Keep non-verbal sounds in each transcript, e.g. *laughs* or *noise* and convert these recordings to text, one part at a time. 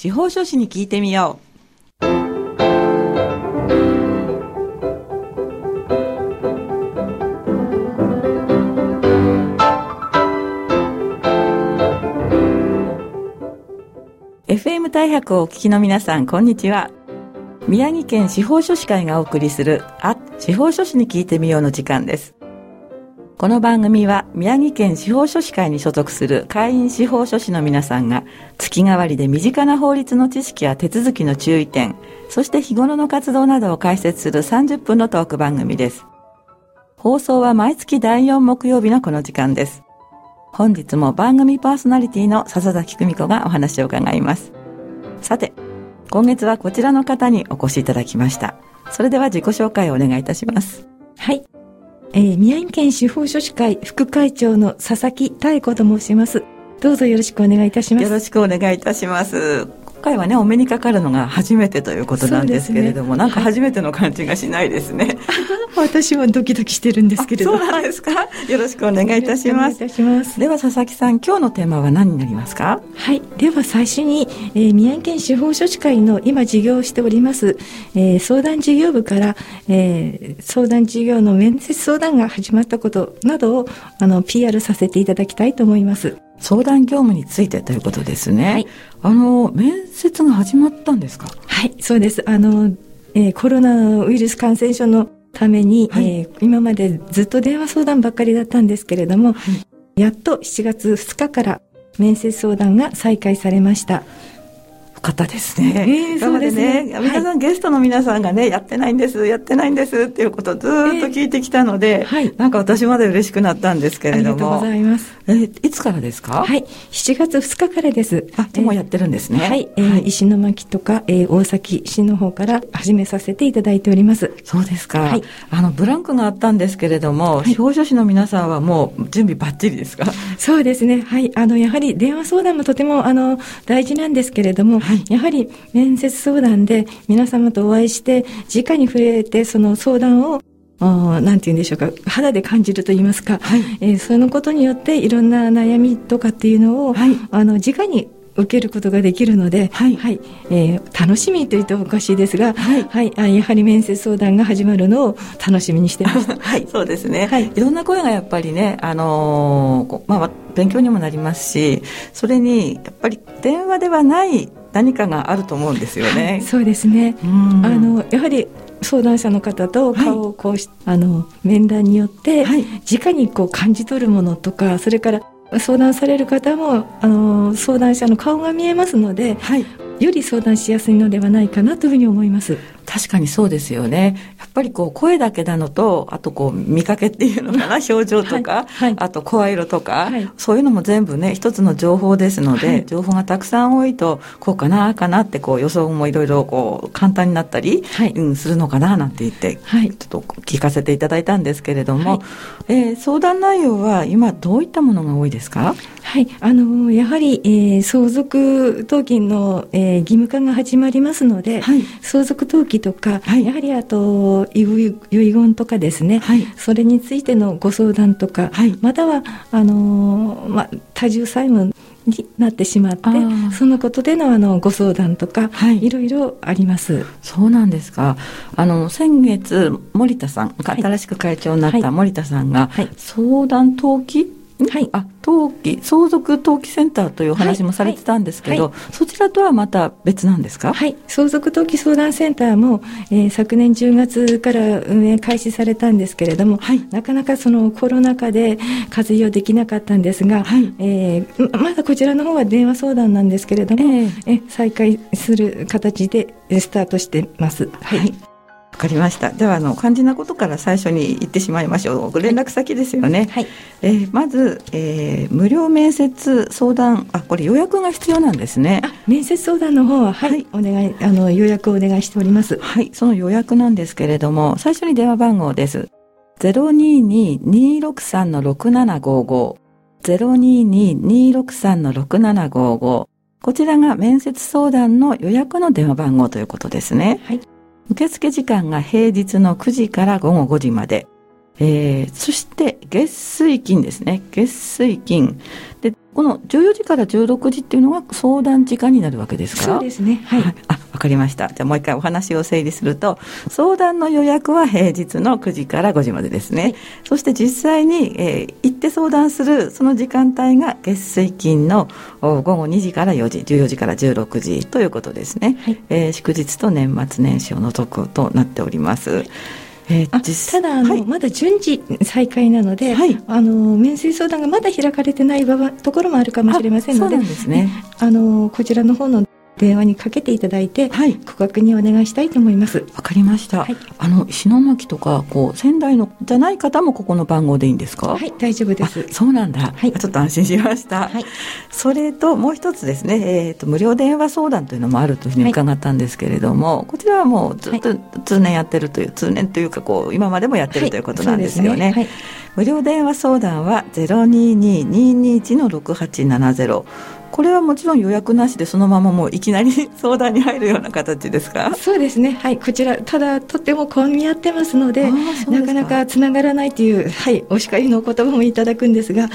司法書士に聞いてみよう。FM 大白をお聞きの皆さん、こんにちは。宮城県司法書士会がお送りする、あ、司法書士に聞いてみようの時間です。この番組は宮城県司法書士会に所属する会員司法書士の皆さんが月替わりで身近な法律の知識や手続きの注意点、そして日頃の活動などを解説する30分のトーク番組です。放送は毎月第4木曜日のこの時間です。本日も番組パーソナリティの笹崎久美子がお話を伺います。さて、今月はこちらの方にお越しいただきました。それでは自己紹介をお願いいたします。はい。えー、宮城県司法書士会副会長の佐々木妙子と申します。どうぞよろしくお願いいたします。よろしくお願いいたします。今回はね、お目にかかるのが初めてということなんですけれども、ね、なんか初めての感じがしないですね。私はドキドキしてるんですけれどそうなんですかよろしくお願いいたします。お願いいたします。では佐々木さん、今日のテーマは何になりますか？はい。では最初に、えー、宮城県司法書士会の今事業をしております、えー、相談事業部から、えー、相談事業の面接相談が始まったことなどを、あの、PR させていただきたいと思います。相談業務についてということですね。はい。あの、面接が始まったんですか？はい、そうです。あの、えー、コロナウイルス感染症のために、はい、えー、今までずっと電話相談ばっかりだったんですけれども、はい、やっと7月2日から面接相談が再開されました。よかったですね。えー、そうですね。ね皆さん、はい、ゲストの皆さんがね、やってないんです、やってないんですっていうことをずっと聞いてきたので、えー、はい、なんか私まで嬉しくなったんですけれども。ありがとうございます。えー、いつからですか？はい、7月2日からです。あ、でもやってるんですね。はい、えー、はい、石巻とか、えー、大崎市の方から始めさせていただいております。そうですか。はい、あの、ブランクがあったんですけれども、司法書士の皆さんはもう準備バッチリですか？そうですね。はい、あの、やはり電話相談もとても、あの、大事なんですけれども、はい、やはり面接相談で皆様とお会いして、直に触れて、その相談をなんて言うんでしょうか、肌で感じると言いますか、はい、えー、そのことによっていろんな悩みとかっていうのを、はい、あの、直に受けることができるので、はい、はい、えー、楽しみと言っておかしいですが、はい、はい、あやはり面接相談が始まるのを楽しみにしてました。*laughs* はい、そうですね。はい、いろんな声がやっぱりね、あのー、まあ、勉強にもなりますし、それに、やっぱり電話ではない何かがあると思うんですよね。はい、そうですね。あの、やはり、相談者の方と顔をこうし、はい、あの面談によって、はい、直にこう感じ取るものとかそれから相談される方もあの相談者の顔が見えますので、はい、より相談しやすいのではないかなというふうに思います。確かにそうですよね。やっぱりこう声だけなのと、あとこう見かけっていうのかな、表情とか、はい。はい、あと声色とか、はい、そういうのも全部ね、一つの情報ですので、情報がたくさん多いと、こうかな、かなってこう予想もいろいろこう簡単になったり、うん、するのかななんて言って、ちょっと聞かせていただいたんですけれども、えー、相談内容は今どういったものが多いですか？はい、あのやはり、えー、相続登記の、えー、義務化が始まりますので、相続登記とか、はい、やはりあと遺言とかですね、はい、それについてのご相談とか、はい、またはあのー、まあ、多重債務になってしまってそのことでのあのご相談とか、はい、いろいろあります。そうなんですか。あの先月森田さん新しく会長になった森田さんが、相談登記はい、あ登記相続登記センターというお話もされてたんですけど、はい。はい、そちらとはまた別なんですか？はい。相続登記相談センターも、えー、昨年10月から運営開始されたんですけれども、はい、なかなかそのコロナ禍で活用できなかったんですが、はい。えー、まだこちらの方は電話相談なんですけれども、えー、え再開する形でスタートしてます。はいわかりました。では、あの、肝心なことから最初に言ってしまいましょう。ご連絡先ですよね。はい。えー、まず、えー、無料面接相談、あ、これ予約が必要なんですね。あ、面接相談の方は、はい、はい、お願い、あの、予約をお願いしております。はい、その予約なんですけれども、最初に電話番号です。022-263-6755。022-263-6755。こちらが面接相談の予約の電話番号ということですね。はい。受付時間が平日の9時から午後5時まで。えー、そして月水金ですね。月水金。で、この14時から16時っていうのが相談時間になるわけですか？そうですね。はい。はい、あ、わかりました。じゃあもう一回お話を整理すると、相談の予約は平日の9時から5時までですね。はい、そして実際に、えー、行って相談するその時間帯が月水金の午後2時から4時、14時から16時ということですね。はい、えー、祝日と年末年始を除くとなっております。はいえー、ただあの、はい、まだ順次再開なので、はい、あの面接相談がまだ開かれてないところもあるかもしれませんので、ね、あのこちらの方の電話にかけていただいて、はい、ご確認お願いしたいと思います。わかりました、はい、あの石巻とかこう仙台のじゃない方もここの番号でいいんですか？はい大丈夫です。そうなんだ、はい、ちょっと安心しました、はい、それともう一つですね、えーと、無料電話相談というのもあるというふうに伺ったんですけれども、はい、こちらはもうずっと通年やってるという、通年というかこう今までもやってるということなんですよね,ね、無料電話相談はゼロ二二二二一の六八七ゼロ。これはもちろん予約なしでそのままもういきなり *laughs* 相談に入るような形ですか？そうですね。はい。こちらただとっても混み合ってますのでなかなかつながらないというはい。お叱りの言葉もいただくんですが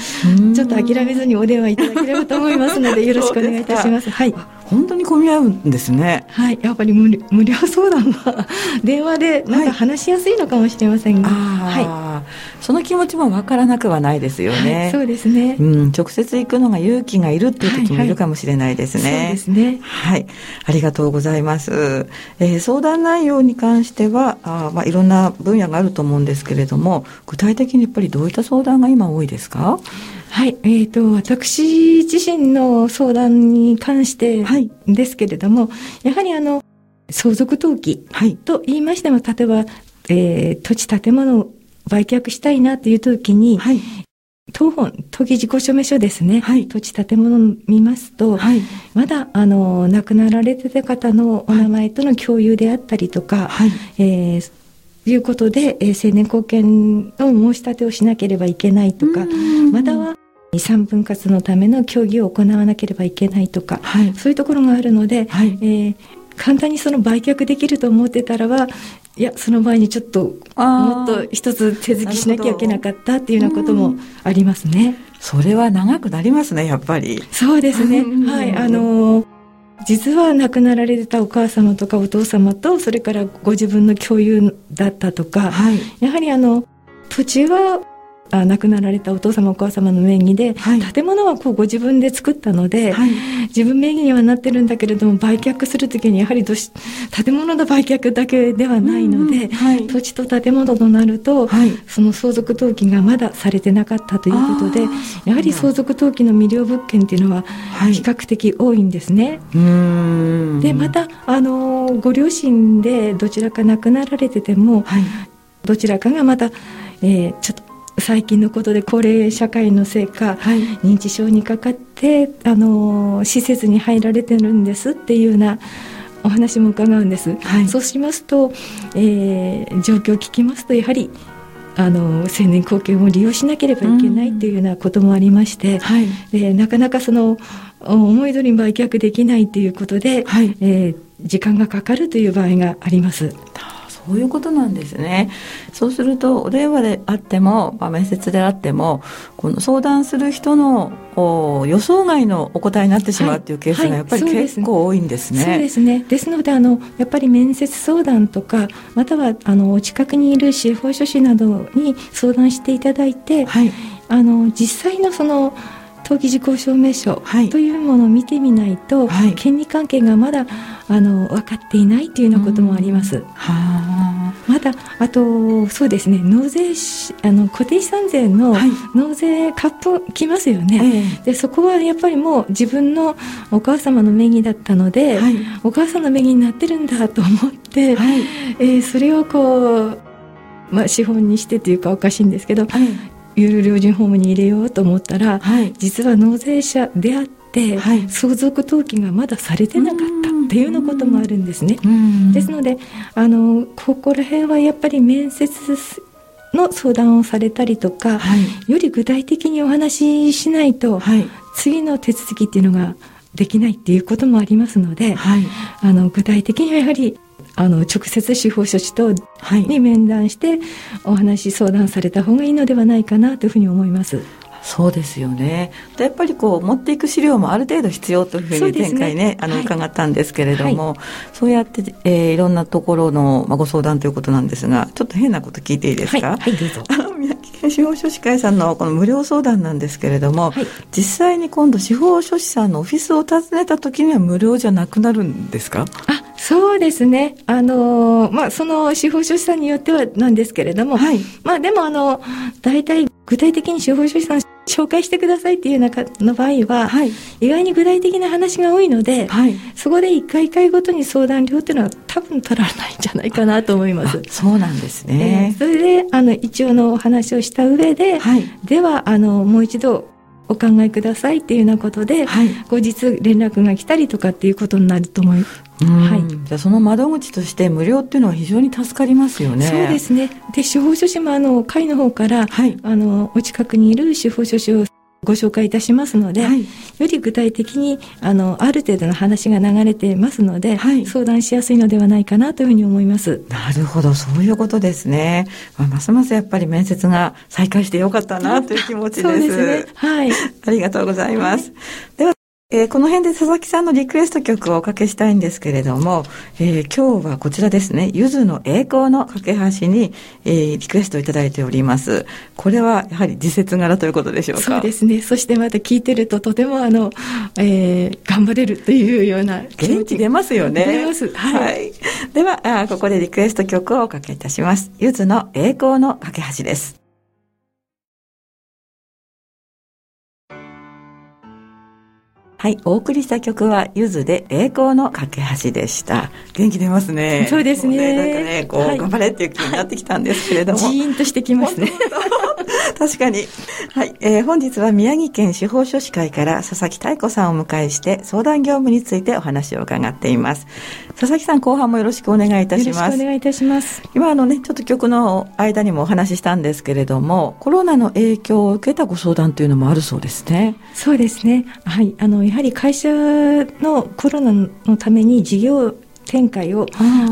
ちょっと諦めずにお電話いただければと思いますので *laughs* よろしくお願いいたします。はい本当に混み合うんですね。はいやっぱり無無料相談は電話でなんか話しやすいのかもしれませんが、はい、はい、その気持ちもわからなくはないですよね、はい、そうですね、うん、直接行くのが勇気がいるっていう時もいるかもしれないですね、はいはい、そうですね。はい。ありがとうございます、えー、相談内容に関してはあ、まあ、いろんな分野があると思うんですけれども具体的にやっぱりどういった相談が今多いですか？はい、えーと、私自身の相談に関してですけれども、はい、やはりあの相続登記と言いましても、例えば、えー、土地建物を売却したいなという時に、はい、当本、登記事項証明書ですね、はい、土地建物を見ますと、はい、まだあの亡くなられてた方のお名前との共有であったりとか、はい。えー、いうことで、えー、成年後見の申し立てをしなければいけないとか、または遺産分割のための協議を行わなければいけないとか、はい、そういうところがあるので、はい、えー、簡単にその売却できると思ってたらはいやその場合にちょっともっと一つ手続きしなきゃいけなかったっていうようなこともありますね。それは長くなりますねやっぱり。そうですね。はいあのー実は亡くなられたお母様とかお父様とそれからご自分の共有だったとか、はい、やはりあの土地はあ亡くなられたお父様お母様の名義で、はい、建物はこうご自分で作ったので、はい、自分名義にはなってるんだけれども売却するときにやはりどし建物の売却だけではないので、うんうんはい、土地と建物となると、その相続登記がまだされてなかったということでやはり相続登記の未了物件っていうのは比較的多いんですね。でまたあのご両親でどちらか亡くなられてても、どちらかがまた、えー、ちょっと最近のことで高齢社会のせいか、はい、認知症にかかってあの施設に入られてるんですっていうようなお話も伺うんです、はい、そうしますと、えー、状況を聞きますとやはりあの成年後見を利用しなければいけないというようなこともありまして、はい、でなかなかその思い通りに売却できないということで、はい、えー、時間がかかるという場合があります。そういうことなんですね。そうすると、お電話であっても、まあ、面接であっても、この相談する人の予想外のお答えになってしまうっていうケースがやっぱり結構多いんですね。そうですね。ですので、あの、やっぱり面接相談とか、または、あの、お近くにいる司法書士などに相談していただいて、はい、あの、実際のその、登記事項証明書というものを見てみないと、はい、権利関係がまだあの分かっていないというようなこともあります。まだあとそうですね納税あの固定資産税の納税カップ来ますよね、はい、でそこはやっぱりもう自分のお母様の名義だったので、はい、お母さんの名義になってるんだと思って、はい、えー、それをこうまあ、資本にしてというかおかしいんですけど、はい、有料老人ホームに入れようと思ったら、はい、実は納税者であって、はい、相続登記がまだされてなかったっていうようなこともあるんですね。ですのであのここら辺はやっぱり面接の相談をされたりとか、はい、より具体的にお話ししないと、次の手続きっていうのができないっていうこともありますので、あの具体的にはやはりあの直接司法書士とに面談してお話相談された方がいいのではないかなというふうに思います。そうですよね。でやっぱりこう持っていく資料もある程度必要というふうに前回ね、ね、あの、伺ったんですけれども、はい、そうやって、えー、いろんなところの、まあ、ご相談ということなんですがちょっと変なこと聞いていいですか？はい、はい、どうぞ。*laughs* 司法書士会さんのこの無料相談なんですけれども、はい、実際に今度司法書士さんのオフィスを訪ねた時には無料じゃなくなるんですか？あそうですね。あの、まあ、その司法書士さんによってはなんですけれども、はい、まあ、でもあの、大体具体的に司法書士さん紹介してくださいっていう中の場合は、はい、意外に具体的な話が多いので、はい、そこで一回一回ごとに相談料っていうのは多分取られないんじゃないかなと思います。そうなんですね。えー、それで、あの、一応のお話をした上で、はい、では、あの、もう一度お考えくださいっていうようなことで、はい、後日連絡が来たりとかっていうことになると思います。はい、じゃあその窓口として無料っていうのは非常に助かりますよね。そうですね。で司法書士もあの会の方から、はい、あのお近くにいる司法書士をご紹介いたしますので、はい、より具体的にあのある程度の話が流れてますので、はい、相談しやすいのではないかなというふうに思います。なるほど。そういうことですね、まあ、ますますやっぱり面接が再開してよかったなという気持ちです。そうですね。はい。*laughs* ありがとうございます、ではえー、この辺で佐々木さんのリクエスト曲をおかけしたいんですけれども、えー、今日はこちらですね、ゆずの栄光の架け橋に、えー、リクエストをいただいております。これはやはり自節柄ということでしょうか？そうですね。そしてまた聞いてるととてもあの、えー、頑張れるというような元気出ますよね。出ます。はい。はい、ではあ、ここでリクエスト曲をおかけいたします。ゆずの栄光の架け橋です。はい、お送りした曲は、ゆずで栄光の架け橋でした。元気出ますね。そうですね。ねなんかね、こう、はい、頑張れっていう気になってきたんですけれども。ジーンとしてきますね。*laughs* 確かに。はい、えー、本日は宮城県司法書士会から佐々木太子さんをお迎えして相談業務についてお話を伺っています。佐々木さん、後半もよろしくお願いいたします。よろしくお願いいたします。今あのね、ちょっと曲の間にもお話ししたんですけれども、コロナの影響を受けたご相談というのもあるそうですね。そうですね。はい、あの、やはり会社のコロナのために事業展開を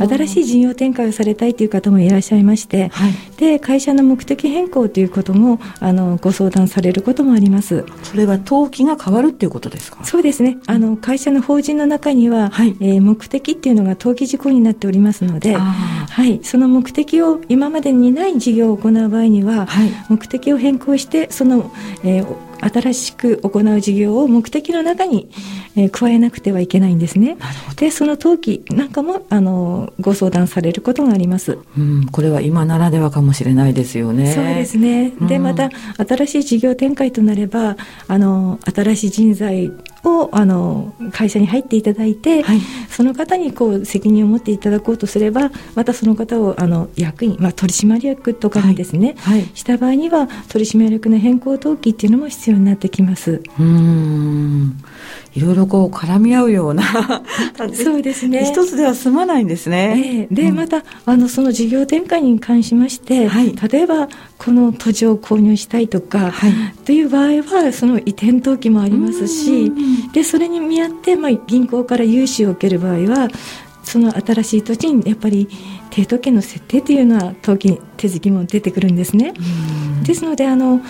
新しい事業展開をされたいという方もいらっしゃいまして、はい、で会社の目的変更ということもあのご相談されることもあります。それは登記が変わるっていうことですか？そうですね。あの会社の法人の中には、はい、えー、目的っていうのが登記事項になっておりますので、はい、その目的を今までにない事業を行う場合には、はい、目的を変更してその、えー新しく行う事業を目的の中に、えー、加えなくてはいけないんですね。で、その登記なんかも、あの、ご相談されることがあります。うん、これは今ならではかもしれないですよね。そうですね。で、また、新しい事業展開となれば、あの、新しい人材をあの会社に入っていただいて、はい、その方にこう責任を持っていただこうとすればまたその方をあの役員、まあ、取締役とかにですね、はい。はい、した場合には取締役の変更登記っていうのも必要になってきます。うんいろいろこう絡み合うような。*laughs* そうですね。一つでは済まないんですね。えー、で、うん、またあのその事業展開に関しまして、はい、例えばこの土地を購入したいとか、はい、という場合はその移転登記もありますしでそれに見合って、まあ、銀行から融資を受ける場合はその新しい土地にやっぱり抵当権の設定というような登記手続きも出てくるんですね。ですのであの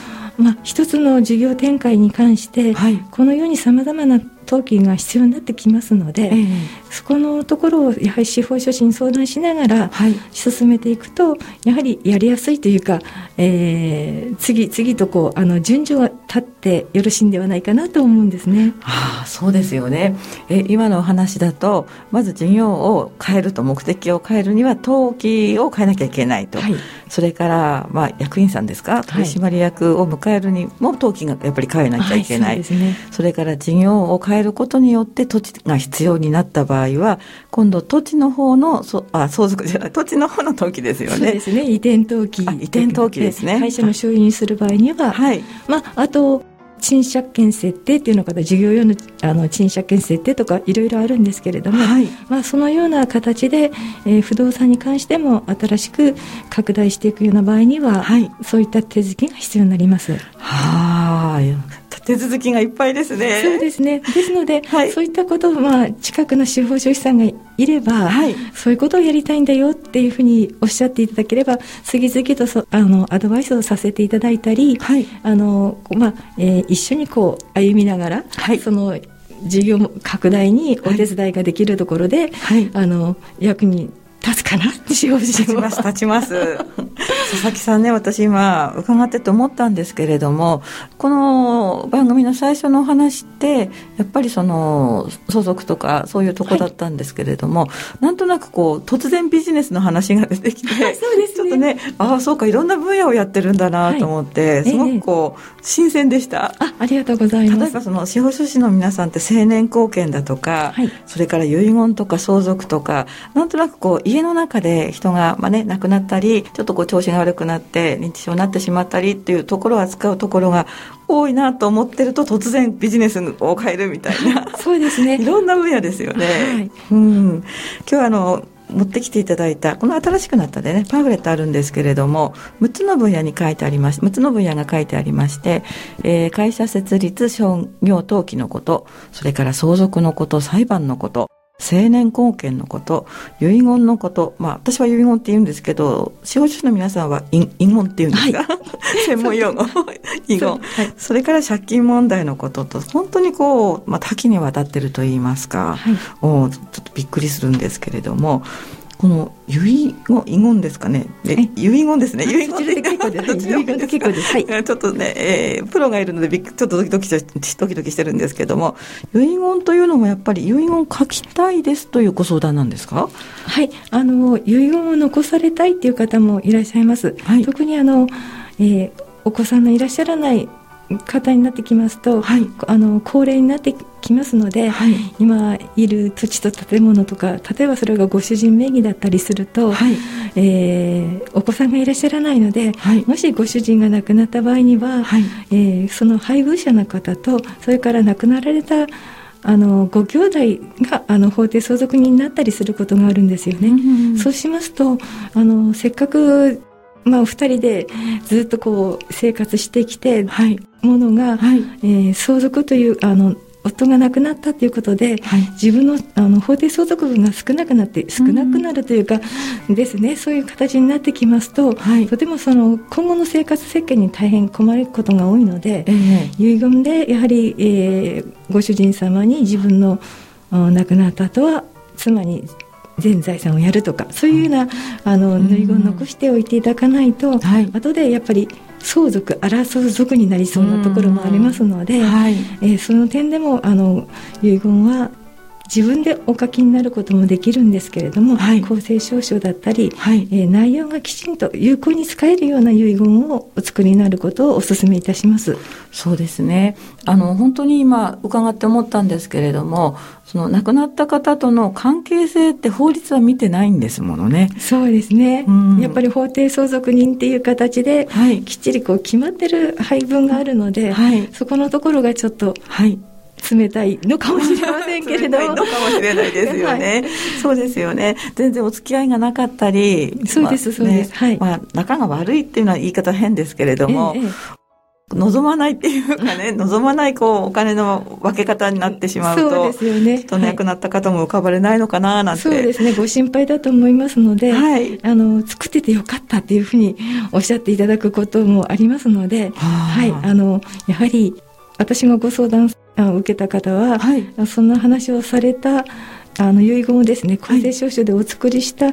まあ、一つの事業展開に関して、はい、このようにさまざまな登記が必要になってきますので、えー、そこのところをやはり司法書士に相談しながら進めていくと、やはりやりやすいというか、えー、次々とこうあの順序が立ってよろしいんではないかなと思うんですね。ああそうですよね。え今のお話だとまず事業を変えると目的を変えるには登記を変えなきゃいけないと、はい、それから、まあ、役員さんですか？取締役を迎えるにも登記がやっぱり変えなきゃいけない、はいそね、それから事業を変えることによって土地が必要になった場合は今度土地の方のそあ相続じゃない土地の方の登記ですよね。そうですね。移転登記。移転登記ですね。会社の所有にする場合には、はい、まあ、あと賃借権設定っていうのが事業用のあの賃借権設定とかいろいろあるんですけれども、はい、まあ、そのような形で、えー、不動産に関しても新しく拡大していくような場合には、はい、そういった手続きが必要になります。はあ手続きがいっぱいですね。そうですね。ですので、はい、そういったことを、まあ、近くの司法書士さんがいれば、はい、そういうことをやりたいんだよっていうふうにおっしゃっていただければ、次々とそあのアドバイスをさせていただいたり、はい、あのまあえー、一緒にこう歩みながら、はい、その事業拡大にお手伝いができるところで、はい、あの役に立つかな？司法立ちます立ちます。佐々木さんね私今伺ってて思ったんですけれどもこの番組の最初のお話ってやっぱりその相続とかそういうとこだったんですけれども、はい、なんとなくこう突然ビジネスの話が出てきて、そうです、ね、ちょっとねああそうかいろんな分野をやってるんだなと思って、はい、すごくこう、ええ、新鮮でした。あありがとうございます。例えばその司法書士の皆さんって成年後見だとか、はい、それから遺言とか相続とかなんとなくこう家の中で人が、まあね、亡くなったりちょっとこう調子が悪くなって認知症になってしまったりっていうところを扱うところが多いなと思ってると突然ビジネスを変えるみたいな。そうですね。いろんな分野ですよね、はい、うん。今日はあの持ってきていただいたこの新しくなったでねパンフレットあるんですけれども6つの分野に書いてありまし6つの分野が書いてありまして、えー、会社設立商業登記のことそれから相続のこと裁判のこと成年後見のこと、遺言のこと、まあ私は遺言って言うんですけど、司法書士の皆さんは遺言って言うんですが、はい、*laughs* 専門用語、*laughs* 遺言、はい、それから借金問題のことと、本当にこう、まあ多岐にわたってると言いますか、はい、おちょっとびっくりするんですけれども、この遺言遺言ですかね？遺言ですね。遺言で結構です。*laughs* 遺言で結構です。はい。*laughs* ちょっとね、えー、プロがいるのでちょっとドキドキしドキドキしてるんですけども、遺言というのもやっぱり遺言を書きたいですというご相談なんですか？はい。あの遺言を残されたいっていう方もいらっしゃいます。はい、特にあの、えー、お子さんのいらっしゃらない方になってきますと、はい、あの高齢になってきますので、はい、今いる土地と建物とか例えばそれがご主人名義だったりすると、はい、えー、お子さんがいらっしゃらないので、はい、もしご主人が亡くなった場合には、はい、えー、その配偶者の方とそれから亡くなられたあのご兄弟があの法定相続人になったりすることがあるんですよね。うんうん、そうしますとあのせっかくまあ、二人でずっとこう生活してきて、はい、ものが、はい、えー、相続というあの夫が亡くなったということで、はい、自分のあの法定相続分が少なくなって少なくなるというか、うん、ですね。そういう形になってきますと、はい、とてもその今後の生活設計に大変困ることが多いので、えー、遺言でやはり、えー、ご主人様に自分の亡くなった後は妻に全財産をやるとかそういうようなあの遺言を残しておいていただかないと、はい、後でやっぱり相続争う族になりそうなところもありますので、はい、えー、その点でもあの遺言は自分でお書きになることもできるんですけれども、はい、公正証書だったり、はい、えー、内容がきちんと有効に使えるような遺言をお作りになることをお勧めいたします。そうですね。あの本当に今伺って思ったんですけれどもその亡くなった方との関係性って法律は見てないんですものね。そうですね、うん、やっぱり法定相続人っていう形で、はい、きっちりこう決まってる配分があるので、はい、そこのところがちょっと、はい冷たいのかもしれませんけれど。のかもしれないですよね、はい、そうですよね。全然お付き合いがなかったりそうです、そうです、はい、まあ、仲が悪いっていうのは言い方変ですけれども、ええ望まないっていうかね、*laughs* 望まないこうお金の分け方になってしまうと、そうですよね。ちょっと亡くなった方も浮かばれないのかななんて、そうですね。ご心配だと思いますので、はい、あの作っててよかったっていうふうにおっしゃっていただくこともありますので、はい、あのやはり私がご相談を受けた方は、はい、そんな話をされたあの遺言をですね公正証書でお作りした、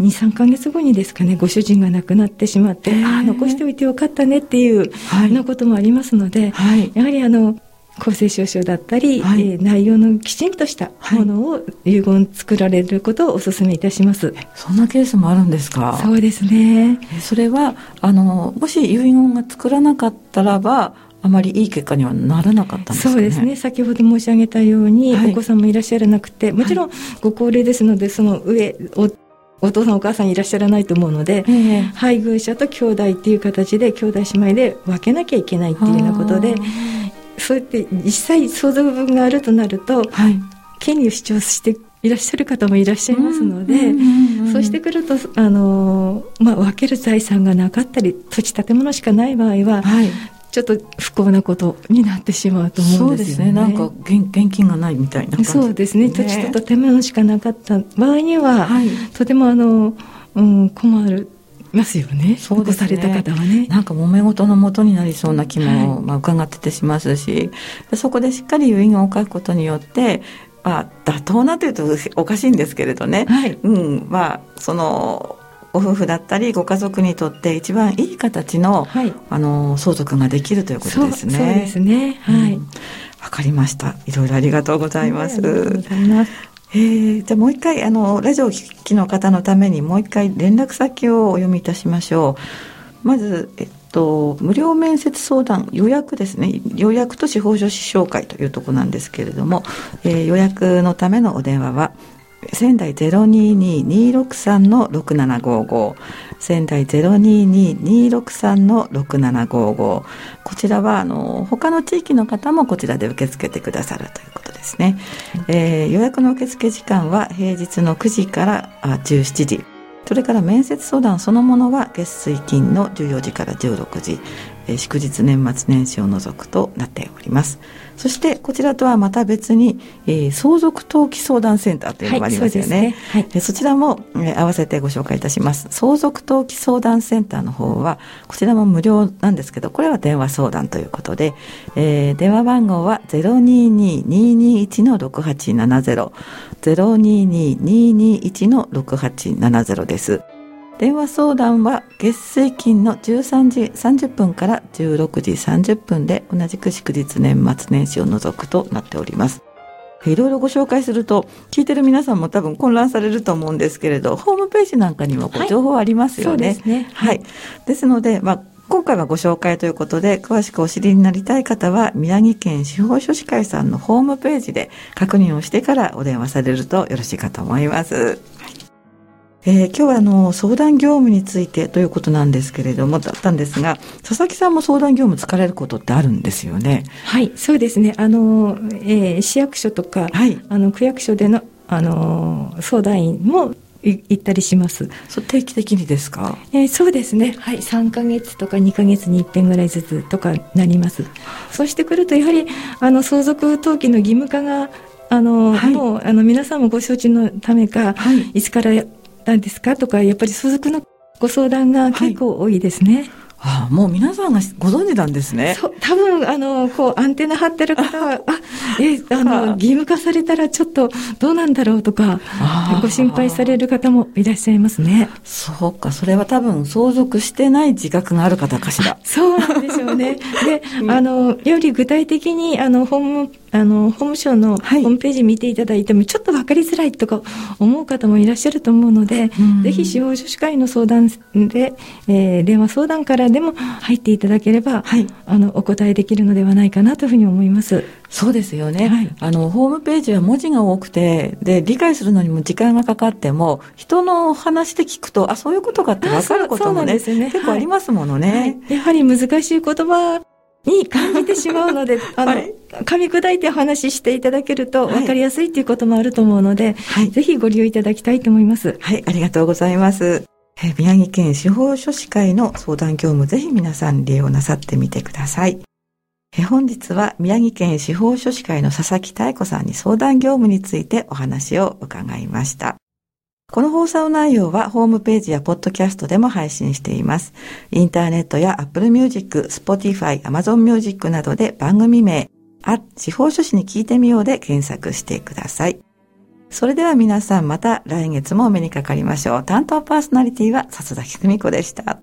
23か月後にですかねご主人が亡くなってしまってああ残しておいてよかったねっていうようなこともありますので、はい、やはりあの公正証書だったり、はい、えー、内容のきちんとしたものを遺言作られることをお勧めいたします、そんなケースもあるんですか？そうですね。それはあのもし遺言が作らなかったらばあまりいい結果にはならなかったんですか、ね、そうですね。先ほど申し上げたように、はい、お子さんもいらっしゃらなくてもちろんご高齢ですのでその上おお父さんお母さんいらっしゃらないと思うので、えー、配偶者と兄弟っていう形で兄弟姉妹で分けなきゃいけないっていうようなことでそうやって実際相続分があるとなると、はい、権利を主張していらっしゃる方もいらっしゃいますので、そうしてくると、あのまあ、分ける財産がなかったり土地建物しかない場合は、はい、ちょっと不幸なことになってしまうと思うんですよね。そうですね。なんか現現金がないみたいな感じ、そうですね。土地と建物しかなかった場合には、はい、とてもあの、うん、困る。ますよね。そうですね。された方はね。なんか揉め事のもとになりそうな気も、はい、まあ伺っててしますし、そこでしっかり遺言を書くことによって、まあ、妥当なというとおかしいんですけれどね、はい、うん、まあ、その、ご夫婦だったりご家族にとって一番いい形のはい、あの相続ができるということですね。そうですね。はい。わ、うん、かりました。いろいろありがとうございます。ありがとうございます。えー、じゃあもう一回あのラジオを聴きの方のためにもう一回連絡先をお読みいたしましょう。まず、えっと、無料面接相談予約ですね予約と司法書士紹介というところなんですけれども、えー、予約のためのお電話は仙台022263の6755仙台022263の6755こちらはあの他の地域の方もこちらで受け付けてくださるということですね、えー、予約の受付時間は平日の9時から17時。それから面接相談そのものは月水金の14時から16時、えー、祝日年末年始を除くとなっておりますそしてこちらとはまた別に、えー、相続登記相談センターというのがありますよね。はい、そねはい、そちらも、えー、合わせてご紹介いたします。相続登記相談センターの方は、こちらも無料なんですけど、これは電話相談ということで、えー、電話番号は022-221-6870、022-221-6870です。電話相談は月水金の13時30分から16時30分で同じく祝日年末年始を除くとなっております。いろいろご紹介すると聞いてる皆さんも多分混乱されると思うんですけれどホームページなんかにもご情報ありますよね。はい、そうですね。はい。ですので、まあ、今回はご紹介ということで、詳しくお知りになりたい方は、宮城県司法書士会さんのホームページで確認をしてからお電話されるとよろしいかと思います。えー、今日はあの相談業務についてということなんですけれどもだったんですが佐々木さんも相談業務疲れることってあるんですよねはいそうですねあの、えー、市役所とか、はい、あの区役所でのあの相談員も行ったりします。そ定期的にですか？えー、そうですね。はい、三ヶ月とか二ヶ月に一遍ぐらいずつとかなります。そうしてくるとやはりあの相続登記の義務化があの、はい、もうあの皆さんもご承知のためか、はい、いつからなんですか？とか、やっぱり相続のご相談が結構多いですね。はいああもう皆さんがご存知なんですね。そう、多分、あの、こう、アンテナ張ってる方は、あ、え、あの、義務化されたらちょっとどうなんだろうとか、ご心配される方もいらっしゃいますね。そうか、それは多分相続してない自覚がある方かしら。そうなんでしょうね。で、*laughs* あの、より具体的に、あの、ホームあの、法務省のホームページ見ていただいても、ちょっと分かりづらいとか思う方もいらっしゃると思うので、ぜひ司法書士会の相談で、えー、電話相談からでも入っていただければ、はい、あの、お答えできるのではないかなというふうに思います。そうですよね。はい、あの、ホームページは文字が多くて、で、理解するのにも時間がかかっても、人の話で聞くと、あ、そういうことかって分かることもね、ね。結構ありますものね、はい、やはり難しい言葉に感じてしまうので、あの、はい、噛み砕いてお話ししていただけると分かりやすいということもあると思うので、はい、ぜひご利用いただきたいと思います。はい、ありがとうございます。え宮城県司法書士会の相談業務、ぜひ皆さん利用なさってみてください。え本日は宮城県司法書士会の佐々木妙子さんに相談業務についてお話を伺いました。この放送内容はホームページやポッドキャストでも配信しています。インターネットや Apple Music、Spotify、Amazon Music などで番組名、あ、司法書士に聞いてみようで検索してください。それでは皆さんまた来月もお目にかかりましょう。担当パーソナリティは笹崎久美子でした。